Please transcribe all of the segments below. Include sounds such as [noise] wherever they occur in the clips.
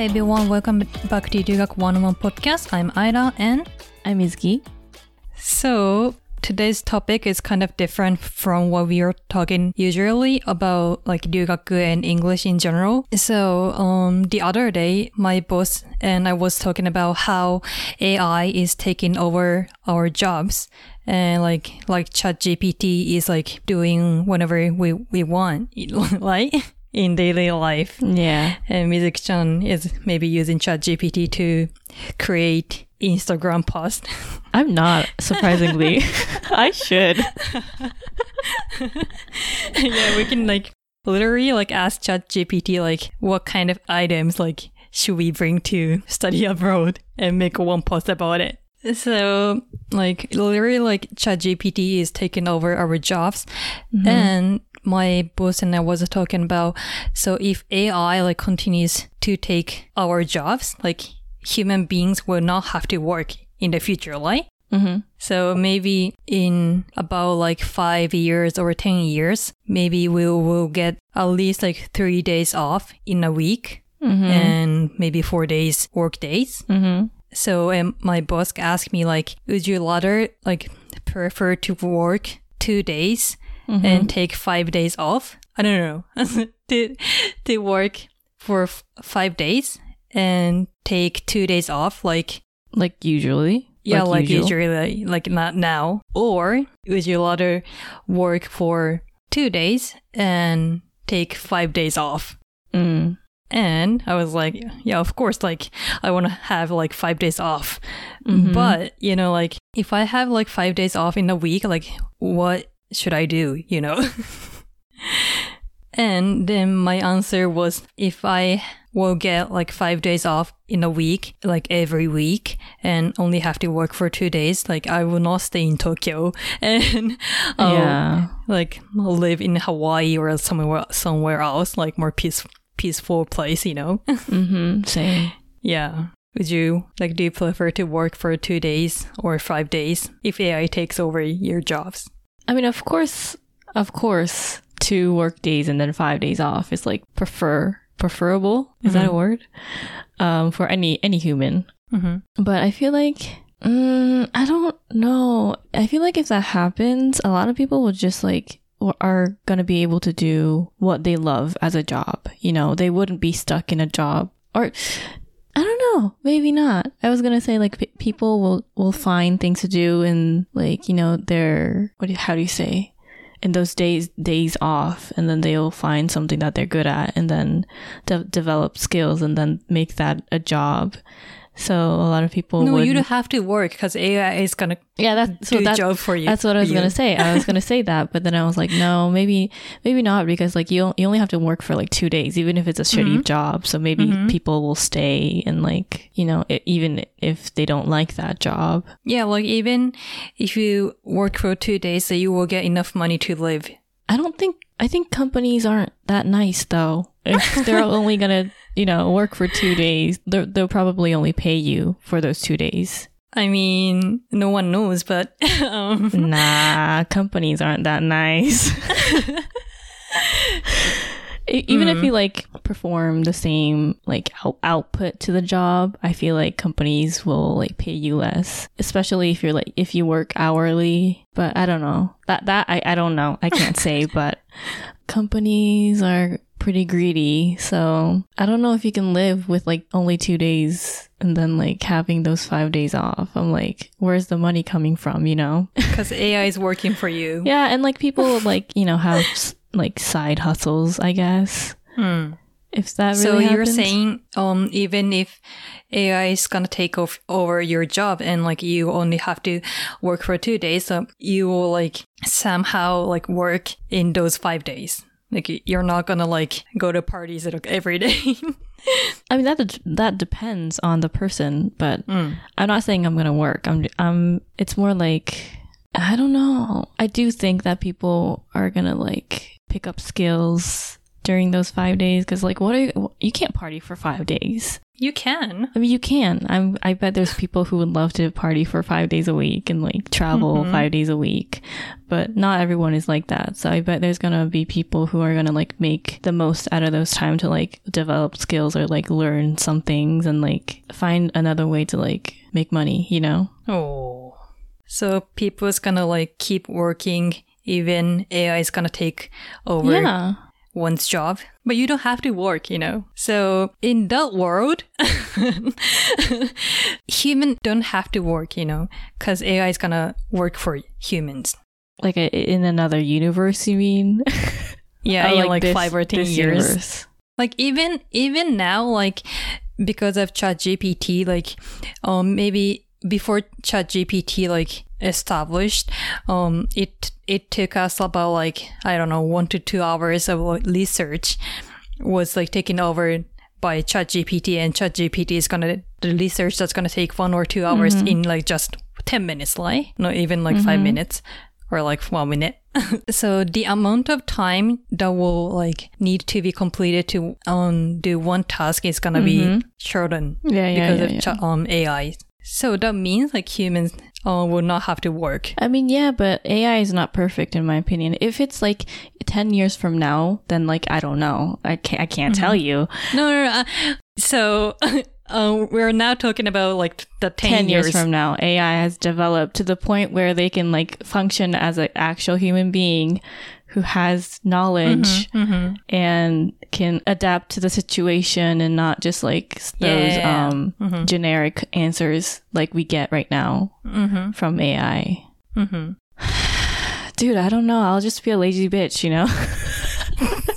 Hi everyone, welcome back to Ryugaku 101 podcast. I'm Aira and I'm Mizuki. So today's topic is kind of different from what we are talking usually about like ryugaku and English in general. So um, the other day, my boss and I was talking about how AI is taking over our jobs and like like ChatGPT is like doing whatever we we want, [laughs] right? In daily life. Yeah. And Mizuki-chan is maybe using ChatGPT to create Instagram post. [laughs] I'm not, surprisingly. [laughs] I should. [laughs] yeah, we can like literally like ask ChatGPT like what kind of items like should we bring to study abroad and make one post about it. So like literally like ChatGPT is taking over our jobs mm-hmm. and my boss and I was talking about so if AI like continues to take our jobs, like human beings will not have to work in the future, right? Mm-hmm. So maybe in about like five years or 10 years, maybe we will get at least like three days off in a week and maybe four days work days. Mm-hmm. So um, my boss asked me like, would you rather like prefer to work two days and take five days off? I don't know. [laughs] they, to work for f- five days and take two days off, like Like usually. yeah, like, usual. usually, like not now. Or would you rather work for two days and take five days off? Mm. And I was like, yeah, of course, like I want to have like five days off. Mhm. But, you know, like if I have like five days off in a week, like what should I do, you know? [laughs] and then my answer was if I will get like five days off in a week, like every week, and only have to work for two days, like I will not stay in Tokyo [laughs] and I'll, Yeah. like live in Hawaii or somewhere somewhere else, like more peace, peaceful place, you know? [laughs] Mm-hmm. Same. yeah. Would you like do you prefer to work for two days or five days if AI takes over your jobs? I mean, of course, of course, two work days and then five days off is like prefer preferable. Is that a word? Um, for any any human. Mm-hmm. But I feel like mm, I don't know. I feel like if that happens, a lot of people will just like are gonna be able to do what they love as a job. You know, they wouldn't be stuck in a job or. Know. Maybe not. I was gonna say like p- people will will find things to do in like you know their what do how do you say in those days days off, and then they'll find something that they're good at, and then de- develop skills, and then make that a job. So a lot of people No, would you don't have to work because AI is gonna yeah that's so do that, the job for you. that's what I was for gonna say. I was gonna [laughs] say that, but then I was like, no, maybe maybe not because like you you only have to work for like two days, even if it's a shitty Mm-hmm. job. So maybe people will stay and like you know i even if they don't like that job. Yeah, like even if you work for two days, so you will get enough money to live. I don't think I think companies aren't that nice though. [laughs] If they're only gonna you know work for two days, they'll they'll probably only pay you for those two days. I mean, no one knows, but [laughs] um, Nah, companies aren't that nice. [laughs] Even if you like perform the same like out- output to the job, I feel like companies will like pay you less, especially if you're like if you work hourly. But I don't know that that I I don't know. I can't say, [laughs] but companies are pretty greedy. So I don't know if you can live with like only two days and then like having those five days off. I'm like, where's the money coming from? You know? [laughs] because AI is working for you. Yeah, and like people like you know have like side hustles, I guess. Hmm. If that So really you're happens. saying, um, even if AI is gonna take off over your job and like you only have to work for two days, so you will like somehow like work in those five days. Like you're not gonna like go to parties every day. [laughs] I mean that d- that depends on the person, but Mm. I'm not saying I'm gonna work. I'm um. It's more like I don't know. I do think that people are gonna like pick up skills during those five days because like what are you? You can't party for five days. You can. I mean, you can. I'm. I bet there's people who would love to party for five days a week and like travel Mhm. five days a week, but not everyone is like that. So I bet there's gonna be people who are gonna like make the most out of those time to like develop skills or like learn some things and like find another way to like make money. You know? Oh. So people's gonna like keep working even AI is gonna take over Yeah. One's job. But you don't have to work, you know. So in that world, [laughs] human don't have to work, you know, because AI is gonna work for humans. Like a, in another universe, you mean? [laughs] Yeah, Or, in like this- five or ten years. universe. like even even now like because of ChatGPT like um maybe before ChatGPT like established um it it took us about like I don't know 1 to 2 hours of research was like taken over by ChatGPT and ChatGPT is going to the research that's going to take 1 or 2 hours in like just 10 minutes like not even like 5 minutes or like 1 minute. [laughs] So the amount of time that will like need to be completed to um do one task is gonna be shortened Yeah, yeah, because yeah, of cha- um AI. So that means like humans uh, will not have to work. I mean, yeah, but AI is not perfect in my opinion. If it's like 10 years from now, then like, I don't know. I can't, I can't tell you. No, no, no. uh, so [laughs] uh, we're now talking about like the 10, 10 years years. from now, AI has developed to the point where they can like function as an actual human being who has knowledge Mhm. and can adapt to the situation and not just like those Yeah. um, generic answers like we get right now Mhm. from AI. Mhm. [sighs] Dude, I don't know. I'll just be a lazy bitch, you know? [laughs]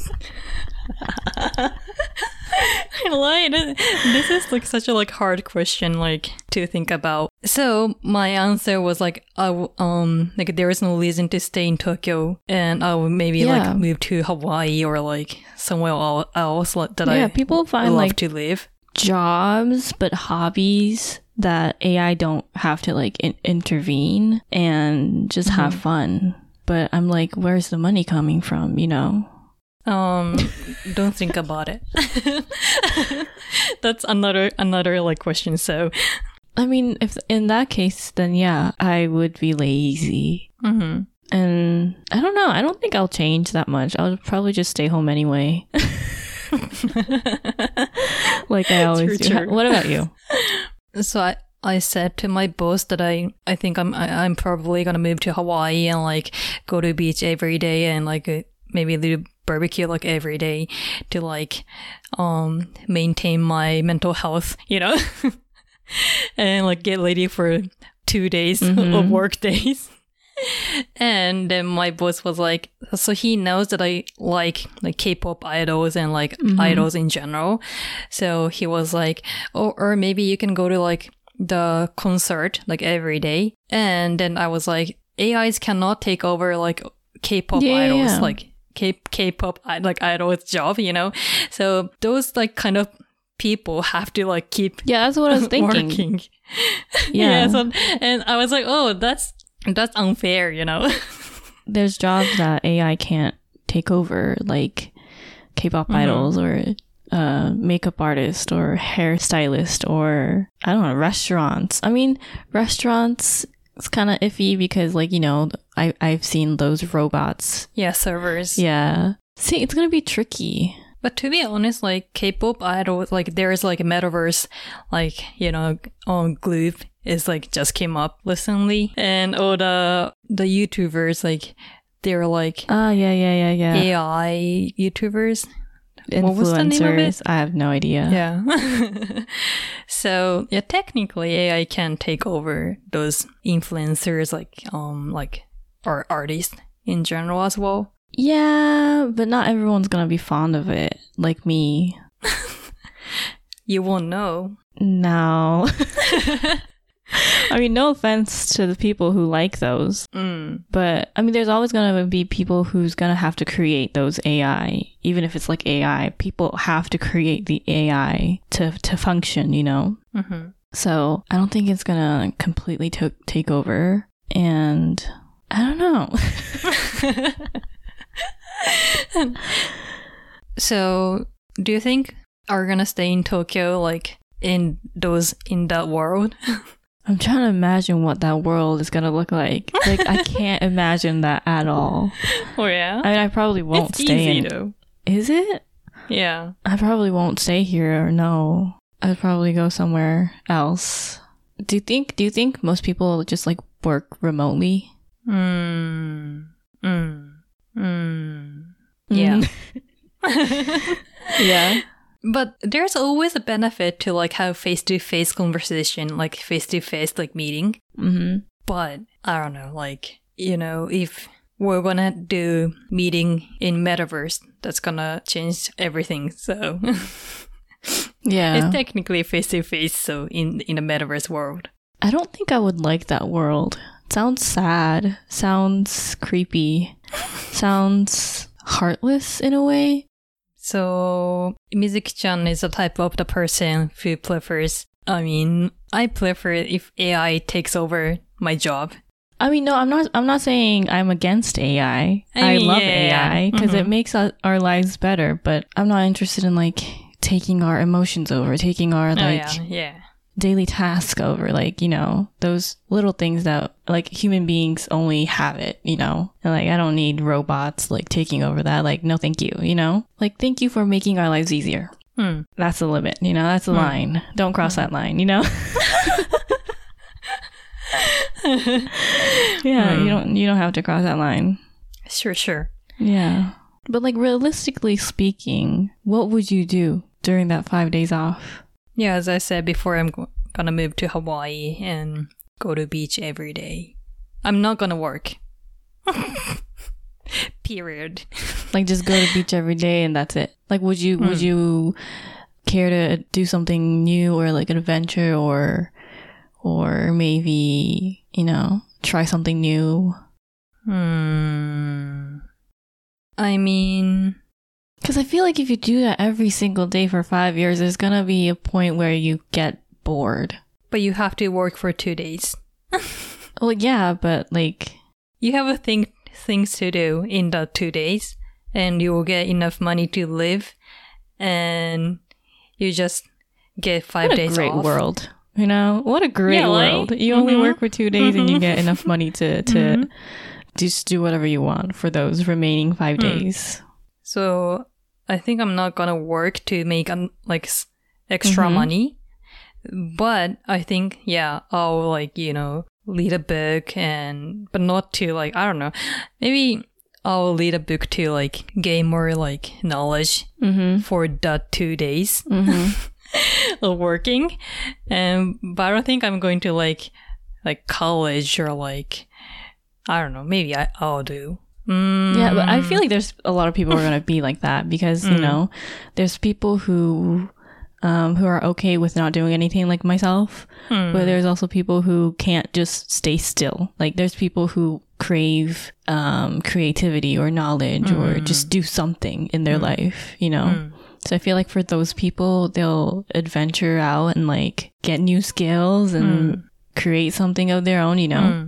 [laughs] I lied. This is like such a like hard question like to think about. So my answer was like I w- um like there is no reason to stay in Tokyo and I would maybe Yeah. like move to Hawaii or like somewhere else like, that yeah, I people find love like to live. jobs but hobbies that AI don't have to like in- intervene and just have fun. But I'm like, where's the money coming from? You know? Um, don't think about it. [laughs] That's another another like question. So, I mean, if in that case, then yeah, I would be lazy. mhm. And I don't know. I don't think I'll change that much. I'll probably just stay home anyway. [laughs] like I always True, do. true. What about you? [laughs] So I, I said to my boss that I, I think I'm I, I'm probably gonna move to Hawaii and like go to beach every day and like uh, maybe do barbecue like every day to like um maintain my mental health, you know, [laughs] and like get ready for two days [laughs] of work days. [laughs] And then my boss was like, so he knows that I like like K-pop idols and like idols in general. So he was like, oh, or maybe you can go to like the concert like every day. And then I was like, AIs cannot take over like K-pop Yeah, idols, yeah. like K K-pop like idols job, you know. So those like kind of people have to like keep Yeah, that's what I was thinking. working. [laughs] Yeah. so, and I was like, oh, that's that's unfair, you know. [laughs] There's jobs that AI can't take over, like K-pop Mm-hmm. idols or uh, makeup artist or hairstylist or I don't know restaurants. I mean, restaurants it's kind of iffy because like you know I I've seen those robots. yeah, servers. Yeah, see, it's gonna be tricky. But to be honest, like K-pop idols, like there is like a metaverse, like you know, on Gloop is like just came up recently, and all the the YouTubers like they're like Ah, yeah, yeah, yeah, yeah. AI YouTubers. Influencers. what was the name of it? I have no idea. Yeah. [laughs] so yeah, technically AI can take over those influencers, like um, like or artists in general as well. Yeah, but not everyone's gonna be fond of it, like me. [laughs] You won't know. No. [laughs] [laughs] I mean, no offense to the people who like those, Mm. but I mean, there's always gonna be people who's gonna have to create those AI, even if it's like AI. People have to create the AI to to function, you know. hmm So I don't think it's completely to- take over, and I don't know. [laughs] so, do you think are gonna stay in Tokyo like in those in that world. [laughs] I'm trying to imagine what that world is gonna look like. Like I [laughs] can't imagine that at all. oh yeah. I mean, I probably won't it's stay. easy in, though. is it? Yeah. I probably won't stay here. Or no, I'd probably go somewhere else. Do you think? Do you think most people just like work remotely? Mm. Mm. Mm. Mm. Yeah. [laughs] [laughs] yeah. But there's always a benefit to like have face to face conversation, like face to face like meeting. hmm But I don't know, like you know, if we're gonna do meeting in metaverse, that's gonna change everything. So [laughs] Yeah. it's technically face to face. So in in the metaverse world, I don't think I would like that world. Sounds sad. Sounds creepy. [laughs] sounds heartless in a way. So Mizuki-chan is the type of the person who prefers. I mean, I prefer if AI takes over my job. I mean, no, I'm not. I'm not saying I'm against AI. I, I mean, love yeah, AI because it mhm. makes our, our lives better. But I'm not interested in like taking our emotions over, taking our oh like yeah, yeah. Daily task over. Like you know those little things that like human beings only have it. You know, and like I don't need robots like taking over that. Like no, thank you. You know, like thank you for making our lives easier. Hmm. That's the limit. You know, that's the Hmm. line. Don't cross that line. You know. [laughs] yeah, Hmm. you don't. You don't have to cross that line. Sure, sure. Yeah. But like realistically speaking, what would you do during that 5 days off? Yeah, as I said before, I'm gonna move to Hawaii and go to beach every day. I'm not gonna work. [laughs] Period. Like just go to beach every day and that's it. Like would you would Hmm. you care to do something new or like an adventure or or maybe, you know, try something new? Hmm. I mean, Cuz I feel like if you do that every single day for 5 years there's going to be a point where you get bored. but you have to work for two days. [laughs] Well, yeah, but like You have a thing things to do in the two days, and you will get enough money to live, and you just get five what a great off. world. You know, what a great Yeah, right? world. You only Mhm. work for two days and you get [laughs] enough money to, to Mhm. just do whatever you want for those remaining five Hmm. days. So I think I'm not gonna work to make um, like s- extra Mhm. money, but I think yeah, I'll like you know read a book and but not to like I don't know, maybe I'll read a book to like gain more like knowledge Mm-hmm. for that two days Mm-hmm. [laughs] of working, and but I don't think I'm going to like like college or like I don't know, maybe I I'll do. Mm, Yeah, but I feel like there's a lot of people who are going to be like that because, you Mm. know, there's people who um, who are okay with not doing anything like myself, hmm. but there's also people who can't just stay still. Like there's people who crave um, creativity or knowledge or Mm. just do something in their Mm. life, you know? Mm. So I feel like for those people, they'll adventure out and like get new skills and Mm. create something of their own, you know?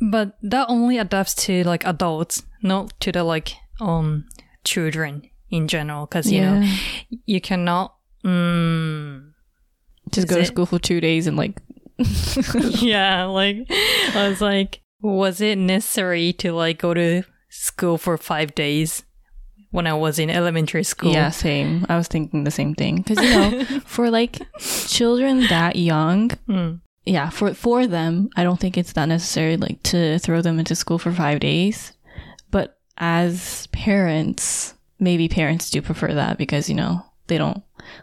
But that only adapts to like adults, not to the like um children in general. Because you know you cannot. Mm, Just go to school for two days and like. [laughs] yeah, like I was like, was it necessary to like go to school for five days when I was in elementary school? Yeah, same. I was thinking the same thing because you know, [laughs] for like children that young, Mm. Yeah, for for them, I don't think it's that necessary like to throw them into school for five days. But as parents, maybe parents do prefer that because you know they don't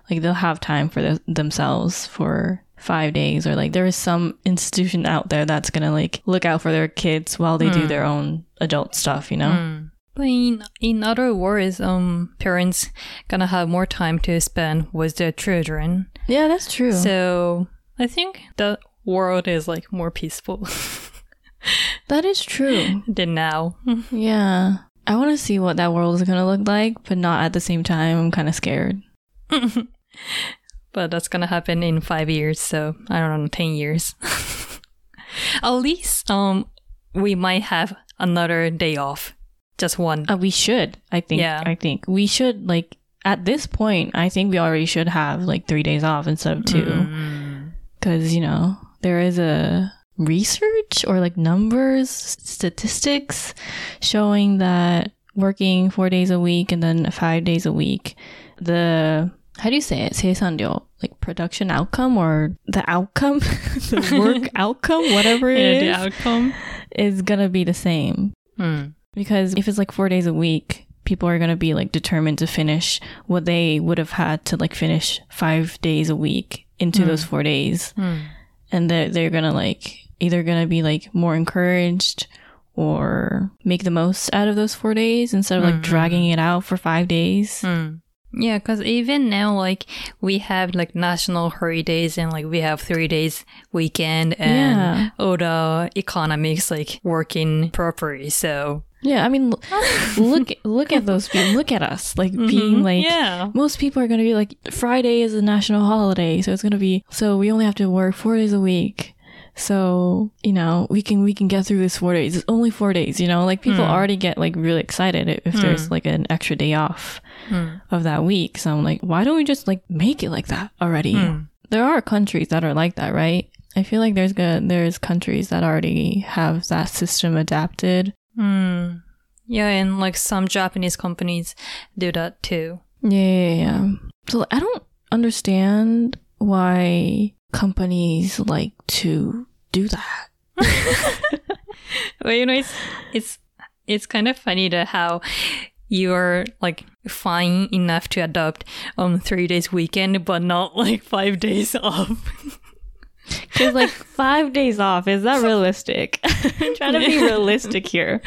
like they'll have time for the, themselves for five days or like there is some institution out there that's gonna like look out for their kids while they do Mm. their own adult stuff you know Mm. But in in other words, um, parents gonna have more time to spend with their children. yeah that's true So I think the world is like more peaceful [laughs] that is true than now. [laughs] Yeah. I want to see what that world is going to look like, but not at the same time. I'm kind of scared. [laughs] but that's gonna happen in five years, so I don't know, ten years. At least um we might have another day off. Just one. Uh, we should, I think. Yeah. I think we should like at this point, I think we already should have like three days off instead of two. Mm. Because, you know, there is a research or like numbers, statistics showing that working four days a week and then five days a week, the how do you say it? 세산료, like production outcome or the outcome, [laughs] the [laughs] work outcome, whatever it yeah, is, the outcome is gonna be the same. Hmm. Because if it's like four days a week, people are gonna be like determined to finish what they would have had to like finish five days a week into hmm. those four days. Hmm. And they're, they're to like either to be like more encouraged or make the most out of those four days instead of like Mm. dragging it out for five days. Mm. Yeah, because even now, like we have like national holidays and like we have three days weekend and Yeah. all the economics like working properly. So Yeah. I mean, [laughs] look, look at those people. Look at us like being Mhm. like, yeah, most people are going to be like friday is a national holiday so it's going to be so we only have to work four days a week so you know we can we can get through this four days it's only four days you know like people Hmm. already get like really excited if, if there's Hmm. like an extra day off Mm. of that week so i'm like why don't we just like make it like that already Mm. there are countries that are like that right i feel like there's good there's countries that already have that system adapted Mm. yeah, and like some Japanese companies do that too. Yeah, yeah, yeah. So I don't understand why companies like to do that. [laughs] [laughs] Well, you know, it's it's it's kind of funny to how you're like fine enough to adopt on three days weekend, but not like five days [laughs] off. Because like [laughs] five days off, is that realistic? [laughs] I'm trying to be realistic here.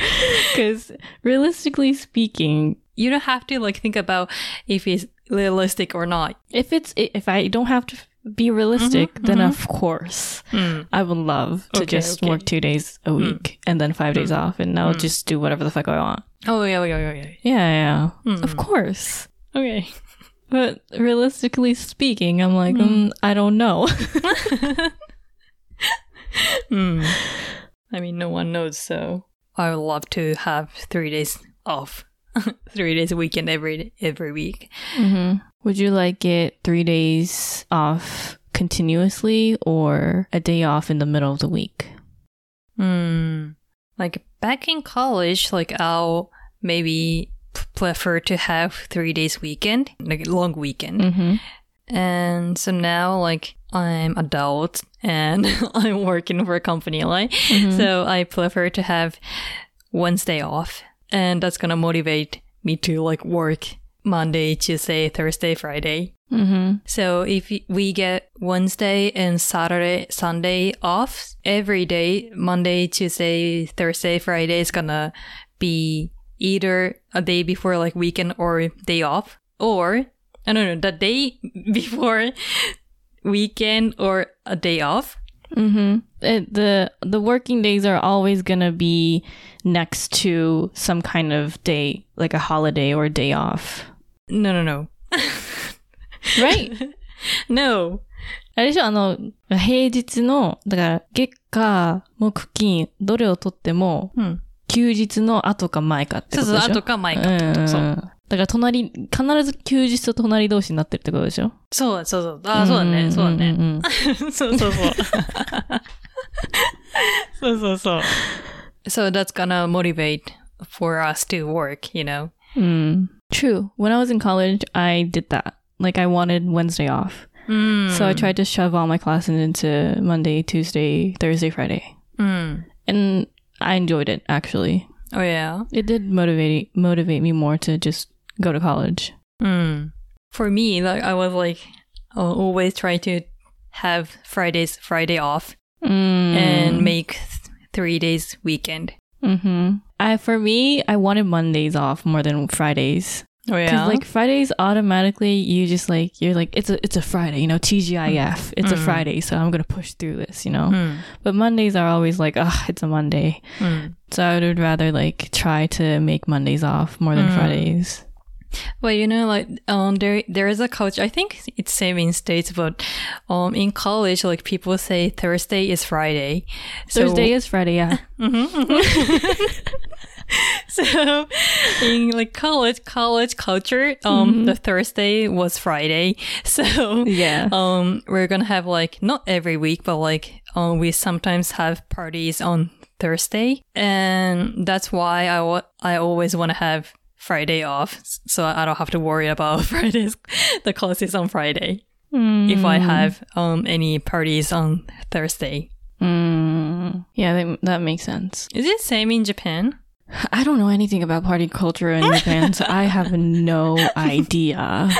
Because realistically speaking, you don't have to like think about if it's realistic or not. if it's if I don't have to be realistic, Mhm, then mhm. of course Mm. I would love to Okay, just okay. work two days a week and then five days off, and I'll Mm. just do whatever the fuck I want. Oh yeah, yeah, yeah, yeah. Yeah, yeah, Mm. of course. Okay. But realistically speaking, I'm like, Mm. mm, I don't know. [laughs] Hmm. I mean, no one knows, so I would love to have three days off, [laughs] three days a weekend every every week. hmm Would you like it three days off continuously or a day off in the middle of the week? Hmm. Like back in college, like I'll maybe p- prefer to have three days weekend, like long weekend. Mm-hmm. And so now, like I'm adult and [laughs] I'm working for a company, like Mm-hmm. so I prefer to have Wednesday off, and that's gonna motivate me to like work Monday, Tuesday, Thursday, Friday. Mm-hmm. So if we get Wednesday and Saturday, Sunday off every day, Monday, Tuesday, Thursday, Friday is gonna be either a day before like weekend or day off, or I don't know, the day [laughs] before weekend or a day off. Mm-hmm. It, the the working days are always gonna be next to some kind of day, like a holiday or a day off, No, no, no. right? [laughs] No. あれでしょあの、平日の、だから、月火、木金、どれをとっても、うん。 休日の後か前かってそうそう、ことでしょ後か前か。うん。そうだから隣、必ず休日と隣同士になってるってことでしょそうそうそう。あ、そうだね。そうだね。んんんそうそうそう。そうそうそう。So that's [laughs] [laughs] gonna motivate for us to work, you know? Mm. True. When I was in college, I did that. Like, I wanted Wednesday off. Mm. So I tried to shove all my classes into Monday, Tuesday, Thursday, Friday. Mm. And I enjoyed it, actually. Oh, yeah. It did motivate motivate me more to just go to college. Mm. For me, like, I was like, I'll always try to have Fridays, Friday off Mm. and make th- three days weekend. hmm I for me, I wanted Mondays off more than Fridays. Oh, yeah. like Fridays, automatically you just like you're like it's a it's a Friday, you know TGIF. It's a Mm. Friday, so I'm gonna push through this, you know. Mm. But Mondays are always like, ah, it's a Monday. Mm. So I would rather like try to make Mondays off more than Mm. Fridays. Well, you know, like um, there there is a culture. I think it's same in states, but um, in college, like people say Thursday is Friday. So, Thursday is Friday, yeah. [laughs] [laughs] so in like college college culture, um, the Thursday was Friday. [laughs] So Yeah. um, we're gonna have like not every week, but like um, we sometimes have parties on Thursday, and that's why I I always want to have Friday off, so I don't have to worry about [laughs] Fridays. the class is on Friday if I have um any parties on Thursday. Mm, yeah, that, that makes sense. Is it same in Japan? I don't know anything about party culture in Japan, so I have no [laughs] idea.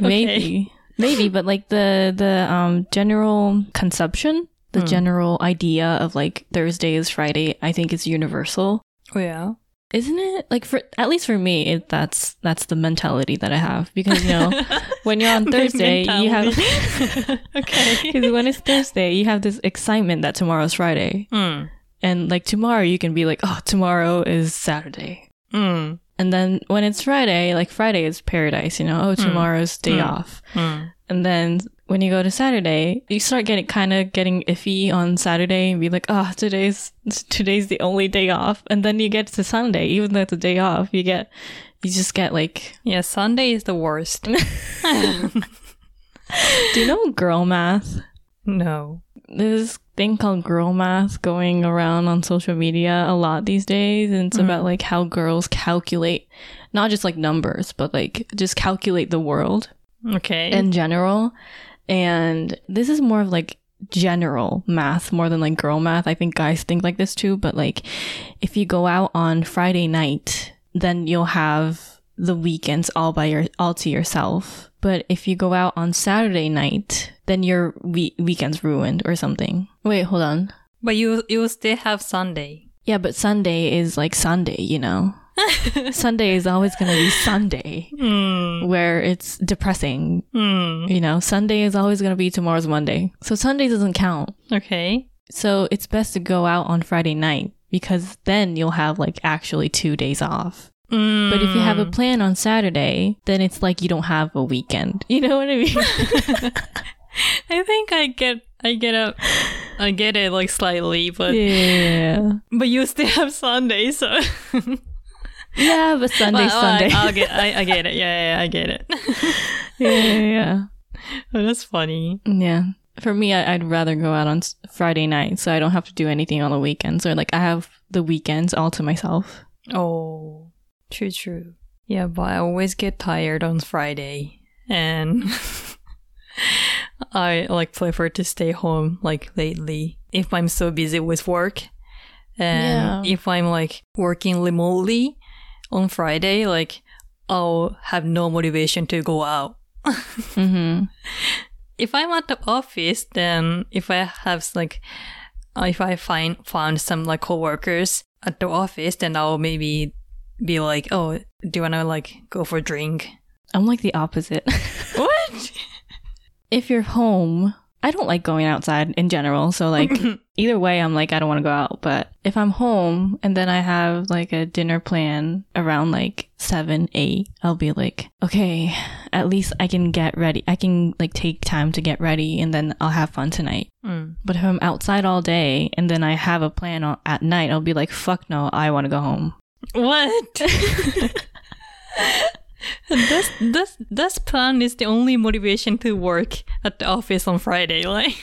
Maybe, maybe, but like the the um general conception, the general idea of like Thursday is Friday, I think is universal, Oh yeah. Isn't it? Like for at least for me, it, that's that's the mentality that I have because you know [laughs] when you're on Thursday, you have [laughs] okay. because when it's Thursday, you have this excitement that tomorrow's Friday. Mm. And like tomorrow, you can be like, oh, tomorrow is Saturday. Mm. And then when it's Friday, like Friday is paradise, you know, oh, tomorrow's day off. Mm. And then when you go to Saturday, you start getting kind of getting iffy on Saturday and be like, oh, today's, today's the only day off. And then you get to Sunday, even though it's a day off, you get, you just get like, Yeah, Sunday is the worst. [laughs] [laughs] do you know girl math? no. There's this thing called girl math going around on social media a lot these days. And it's about mm-hmm. like how girls calculate, not just like numbers, but like just calculate the world Okay. in general. And this is more of like general math more than like girl math. I think guys think like this too, but like if you go out on Friday night, then you'll have the weekends all by your all to yourself. But if you go out on Saturday night, then your we- weekend's ruined or something. Wait, hold on. but you you will still have Sunday. Yeah, but Sunday is like Sunday, you know? [laughs] Sunday is always going to be Sunday, Mm. where it's depressing. Mm. You know, Sunday is always going to be tomorrow's Monday. So Sunday doesn't count. Okay. So it's best to go out on Friday night because then you'll have like actually two days off. Mm. But if you have a plan on Saturday, then it's like you don't have a weekend. [laughs] You know what I mean? [laughs] I think I get I get a I get it like slightly, but yeah. but you still have Sunday, so Yeah, but Sunday, Well, Sunday. I, will get I, I get it. Yeah, yeah, yeah, I get it. [laughs] yeah, yeah, yeah. [laughs] oh, that's funny. Yeah. For me, I, I'd rather go out on Friday night so I don't have to do anything on the weekends or like I have the weekends all to myself. Oh, true, true. Yeah, but I always get tired on Friday, and [laughs] I like prefer to stay home like lately if I'm so busy with work, and Yeah. if I'm like working remotely on Friday, like I'll have no motivation to go out. [laughs] Mm-hmm. if I'm at the office, then if I have like, uh, if I find found some like coworkers at the office, then I'll maybe be like, oh, do you wanna like go for a drink? I'm like the opposite. [laughs] What? if you're home, I don't like going outside in general. So like [laughs] either way, I'm like I don't want to go out. But if I'm home and then I have like a dinner plan around like seven, eight, I'll be like, okay, at least I can get ready. I can like take time to get ready, and then I'll have fun tonight. Mm. But if I'm outside all day and then I have a plan on, at night, I'll be like, fuck no, I want to go home. What? [laughs] [laughs] this this this plan is the only motivation to work at the office on Friday, [laughs] like.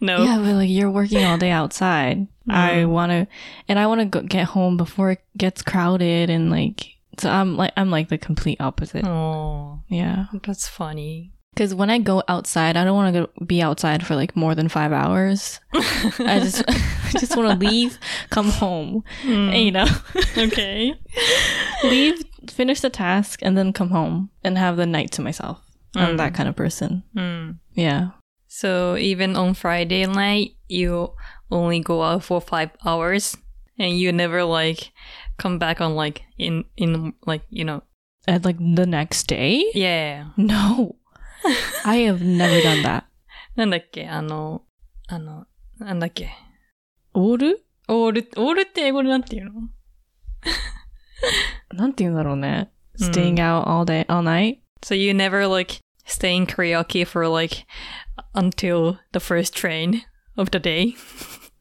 no. Yeah, but like you're working all day outside. I want to, and I want to go get home before it gets crowded and like. So I'm like I'm like the complete opposite. Oh, Yeah, that's funny. because when I go outside, I don't want to be outside for like more than five hours. [laughs] I just [laughs] I just want to leave, come home, and, you know, Okay. leave, finish the task, and then come home and have the night to myself. I'm that kind of person. Mm. Yeah. So even on Friday night, you only go out for five hours, and you never like come back on like in in like you know At like the next day? yeah No. [laughs] I have never done that. なんだっけあのあのなんだっけオールオールオールって英語でなんて言うの [laughs] [laughs] なんて言うんだろうね。 staying out all day, all night. So you never like stay in karaoke for like until the first train of the day?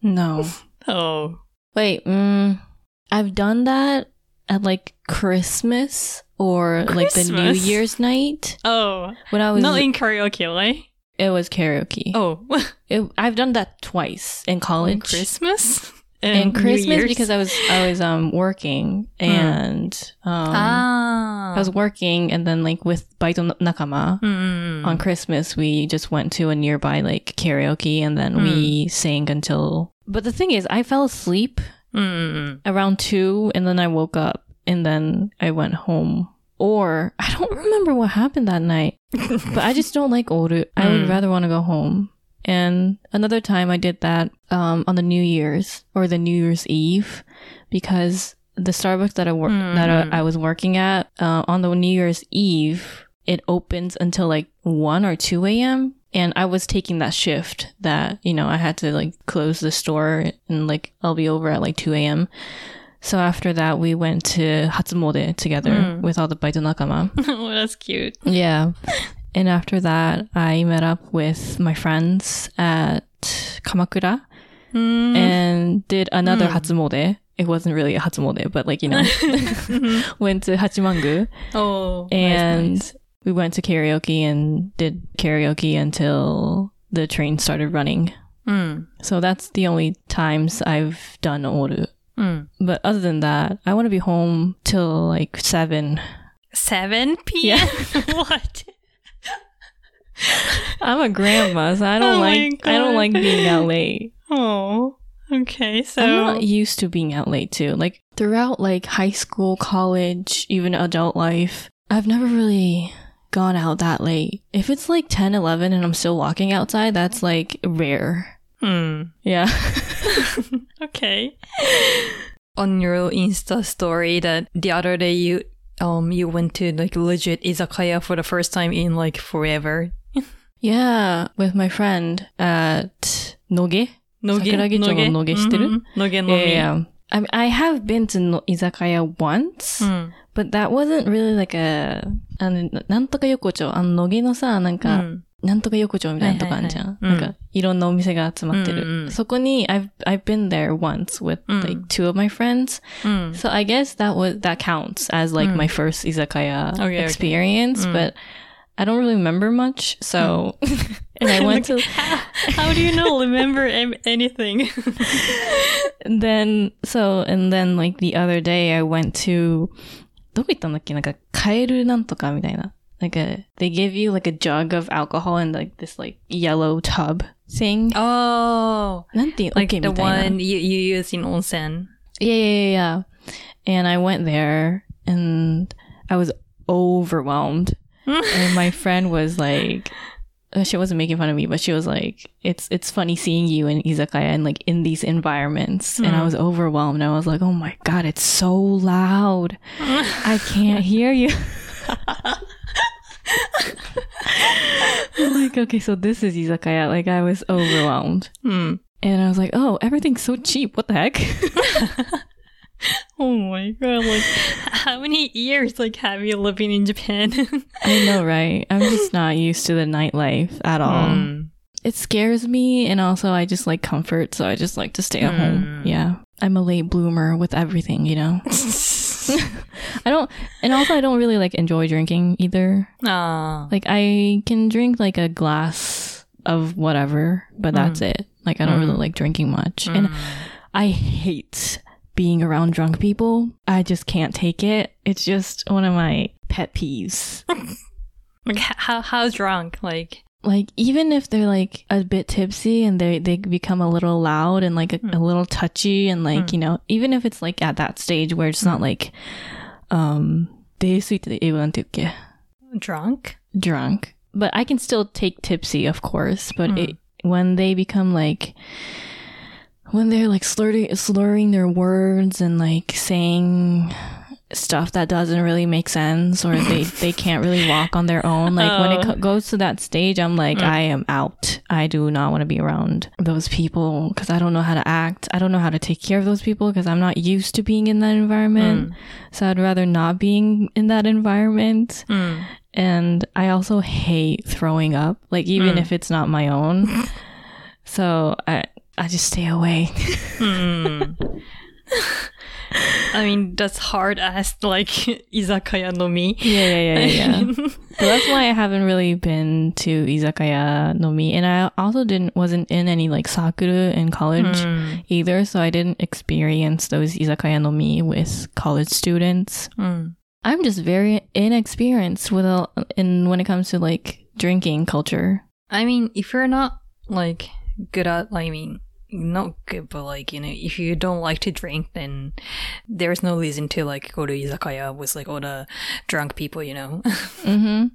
No. [laughs] Oh. Wait, mm, I've done that at like Christmas or like the New Christmas? Year's night Oh. when I was. Not in karaoke, right? it was karaoke. Oh. [laughs] It, I've done that twice in in college. Christmas? And New Christmas because I was I was um working and um ah. I was working and then like with Baito Nakama Mm. on Christmas we just went to a nearby like karaoke and then we sang until but the thing is I fell asleep Mm. around 2 and then I woke up and then I went home or I don't remember what happened that night but I just don't like oru I would Mm. rather want to go home and another time I did that um, on the New Year's or the New Year's Eve because the Starbucks that I wor- that Mm. I, I was working at uh, on the New Year's Eve it opens until like one or two a.m. and I was taking that shift that you know I had to like close the store and like I'll be over at like two a.m. So after that we went to Hatsumode together Mm. with all the baito nakama. oh, [laughs] that's cute. Yeah. And after that, I met up with my friends at Kamakura Mm. and did another Mm. Hatsumode. It wasn't really a Hatsumode, but like, you know, [laughs] [laughs] went to Hachimangu oh. and nice, nice. we went to karaoke and did karaoke until the train started running. Mm. So that's the only times I've done Oru. Mm. But other than that, I want to be home till like seven. 7 p.m. [laughs] what? I'm a grandma, so I don't Oh like I don't like being out late. Oh. Okay, so. I'm not used to being out late too. Like throughout like high school, college, even adult life, I've never really gone out that late. If it's like 10, 11 and I'm still walking outside, that's like rare. Hmm. Yeah. [laughs] [laughs] okay. On your Insta story that the other day you um you went to like legit izakaya for the first time in like forever. Yeah, with my friend at Noge. Noge. Sakuragi-cho no Noge? Mm-hmm. Noge no yeah, yeah. I, I have been to no- izakaya once, mm. but that wasn't really like a, あの、なんとか横丁、あの、野毛のさ、なんか、うん、なんとか横丁みたいなとこあるじゃん。はいはいはい、なんか、いろんなお店が集まってる。うんうん、そこに、I've, hmm. hmm. hmm, I've been there once with、うん、like two of my friends.、うん、so I guess that was, that counts as like、うん、my first izakaya okay, experience, okay. but、うん I don't really remember much. So, [laughs] and I [laughs] went to, how, how do you not remember em- anything? and [laughs] then, so, and then like the other day I went to, どこ行ったんだっけなんか、カエルなんとかみたいな。Like a, they give you like a jug of alcohol in like this like yellow tub thing. oh, なんていう like OK the みたいな one you, you use in onsen. Yeah, yeah, yeah, yeah. And I went there and I was overwhelmed. and my friend was like, uh, she wasn't making fun of me, but she was like, it's, it's funny seeing you in izakaya and like in these environments. And I was overwhelmed. I was like, oh my God, it's so loud. I can't hear you. I'm like, okay, so this is izakaya. Like I was overwhelmed. Hmm. And I was like, oh, everything's so cheap. What the heck? [laughs] [laughs] Oh my god, like how many years like have you living in Japan? I know, right? I'm just not used to the nightlife at all. Mm. It scares me, and also I just like comfort, so I just like to stay at home. Mm. Yeah. I'm a late bloomer with everything, you know? [laughs] [laughs] I don't, and also I don't really like enjoy drinking either. Ah. Like, I can drink like a glass of whatever, but that's it. Like, I don't really Mm. like drinking much. And Mm. I hate being around drunk people. I just can't take it. It's just one of my pet peeves. [laughs] like how how drunk? Like like even if they're like a bit tipsy and they they become a little loud and like a, mm. a little touchy and like mm. you know even if it's like at that stage where it's mm. not hmm. like um drunk drunk but i can still take tipsy of course but hmm. it, when they become like when they're like slurring slurring their words and like saying stuff that doesn't really make sense or they, [laughs] they can't really walk on their own. Like when it Oh. co- goes to that stage, I'm like, I am out. I do not want to be around those people because I don't know how to act. I don't know how to take care of those people because I'm not used to being in that environment. So I'd rather not being in that environment. Mm. And I also hate throwing up, like even Mm. if it's not my own. [laughs] so I, I just stay away. Mm. [laughs] I mean, that's hard as like [laughs] izakaya no mi. Yeah, yeah, yeah, yeah. [laughs] that's why I haven't really been to izakaya no mi, and I also didn't wasn't in any like sakura in college Mm. either, so I didn't experience those izakaya no mi with college students. Mm. I'm just very inexperienced with a, in when it comes to like drinking culture. I mean, if you're not like good at, I mean, not good, but like you know, if you don't like to drink, then there's no reason to like go to izakaya with like all the drunk people, you know. [laughs] hmm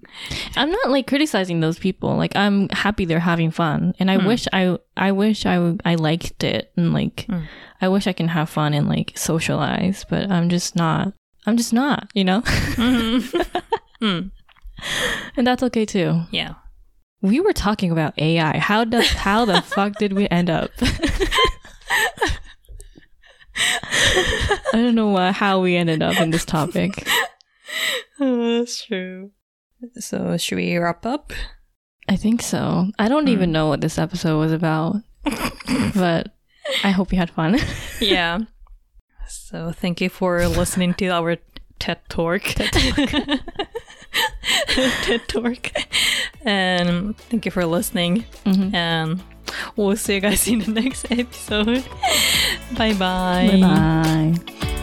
I'm not like criticizing those people. Like I'm happy they're having fun, and I Hmm. wish I I wish I I liked it, and like Hmm. I wish I can have fun and like socialize, but I'm just not. I'm just not, you know, Mm. [laughs] and that's okay too. Yeah. We were talking about AI. How does how the fuck did we end up? I don't know why, how we ended up in this topic. [laughs] that's true. So should we wrap up? I think so. I don't Hmm. even know what this episode was about, but I hope you had fun. [laughs] yeah. So thank you for listening to our [laughs] TED Talk. TED Talk. TED Talk. And thank you for listening. Mhm. And we'll see you guys in the next episode. Bye bye. Bye bye.